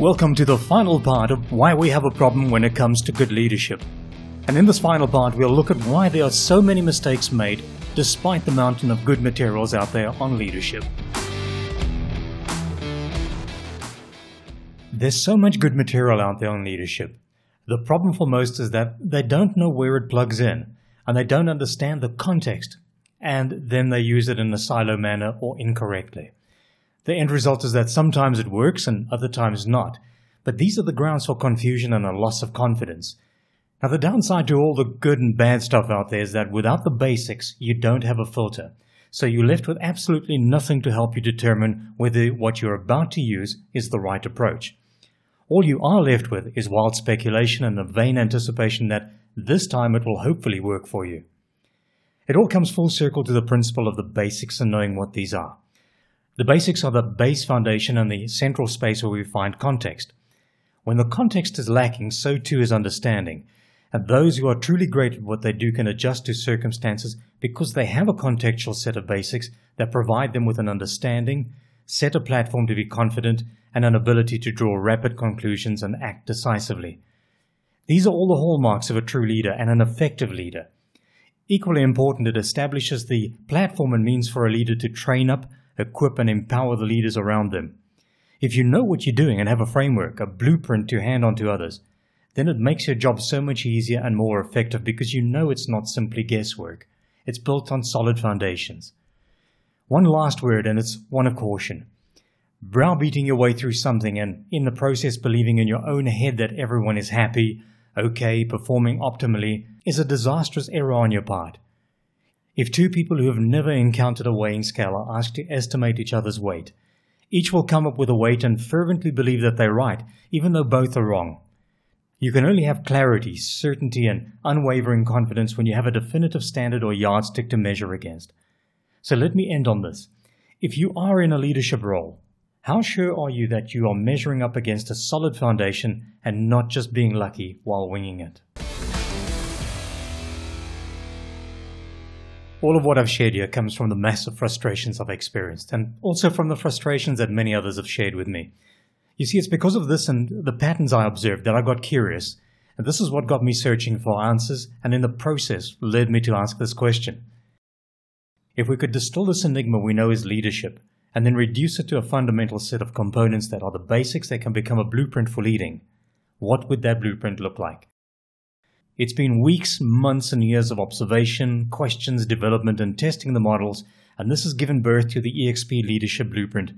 Welcome to the final part of why we have a problem when it comes to good leadership. And in this final part, we'll look at why there are so many mistakes made despite the mountain of good materials out there on leadership. There's so much good material out there on leadership. The problem for most is that they don't know where it plugs in and they don't understand the context and then they use it in a silo manner or incorrectly. The end result is that sometimes it works and other times not. But these are the grounds for confusion and a loss of confidence. Now, the downside to all the good and bad stuff out there is that without the basics, you don't have a filter. So you're left with absolutely nothing to help you determine whether what you're about to use is the right approach. All you are left with is wild speculation and a vain anticipation that this time it will hopefully work for you. It all comes full circle to the principle of the basics and knowing what these are. The basics are the base foundation and the central space where we find context. When the context is lacking, so too is understanding. And those who are truly great at what they do can adjust to circumstances because they have a contextual set of basics that provide them with an understanding, set a platform to be confident, and an ability to draw rapid conclusions and act decisively. These are all the hallmarks of a true leader and an effective leader. Equally important, it establishes the platform and means for a leader to train up equip and empower the leaders around them. If you know what you're doing and have a framework, a blueprint to hand on to others, then it makes your job so much easier and more effective because you know it's not simply guesswork. It's built on solid foundations. One last word, and it's one of caution. Browbeating your way through something and in the process believing in your own head that everyone is happy, okay, performing optimally is a disastrous error on your part. If two people who have never encountered a weighing scale are asked to estimate each other's weight, each will come up with a weight and fervently believe that they're right, even though both are wrong. You can only have clarity, certainty, and unwavering confidence when you have a definitive standard or yardstick to measure against. So let me end on this. If you are in a leadership role, how sure are you that you are measuring up against a solid foundation and not just being lucky while winging it? All of what I've shared here comes from the massive frustrations I've experienced, and also from the frustrations that many others have shared with me. You see, it's because of this and the patterns I observed that I got curious, and this is what got me searching for answers, and in the process led me to ask this question. If we could distill this enigma we know is leadership, and then reduce it to a fundamental set of components that are the basics that can become a blueprint for leading, what would that blueprint look like? It's been weeks, months, and years of observation, questions, development, and testing the models, and this has given birth to the EXP Leadership Blueprint.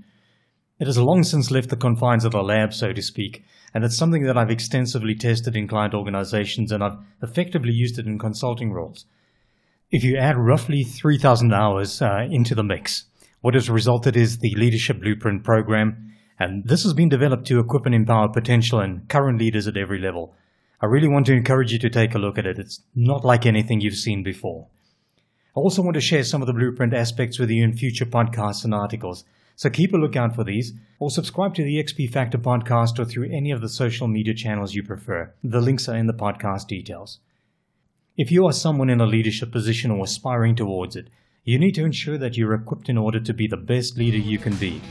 It has long since left the confines of the lab, so to speak, and it's something that I've extensively tested in client organizations and I've effectively used it in consulting roles. If you add roughly 3,000 hours uh, into the mix, what has resulted is the Leadership Blueprint program, and this has been developed to equip and empower potential and current leaders at every level. I really want to encourage you to take a look at it. It's not like anything you've seen before. I also want to share some of the blueprint aspects with you in future podcasts and articles. So keep a lookout for these, or subscribe to the XP Factor podcast or through any of the social media channels you prefer. The links are in the podcast details. If you are someone in a leadership position or aspiring towards it, you need to ensure that you're equipped in order to be the best leader you can be.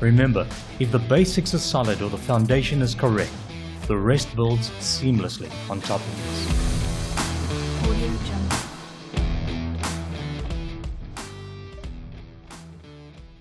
Remember, if the basics are solid or the foundation is correct, the rest builds seamlessly on top of this.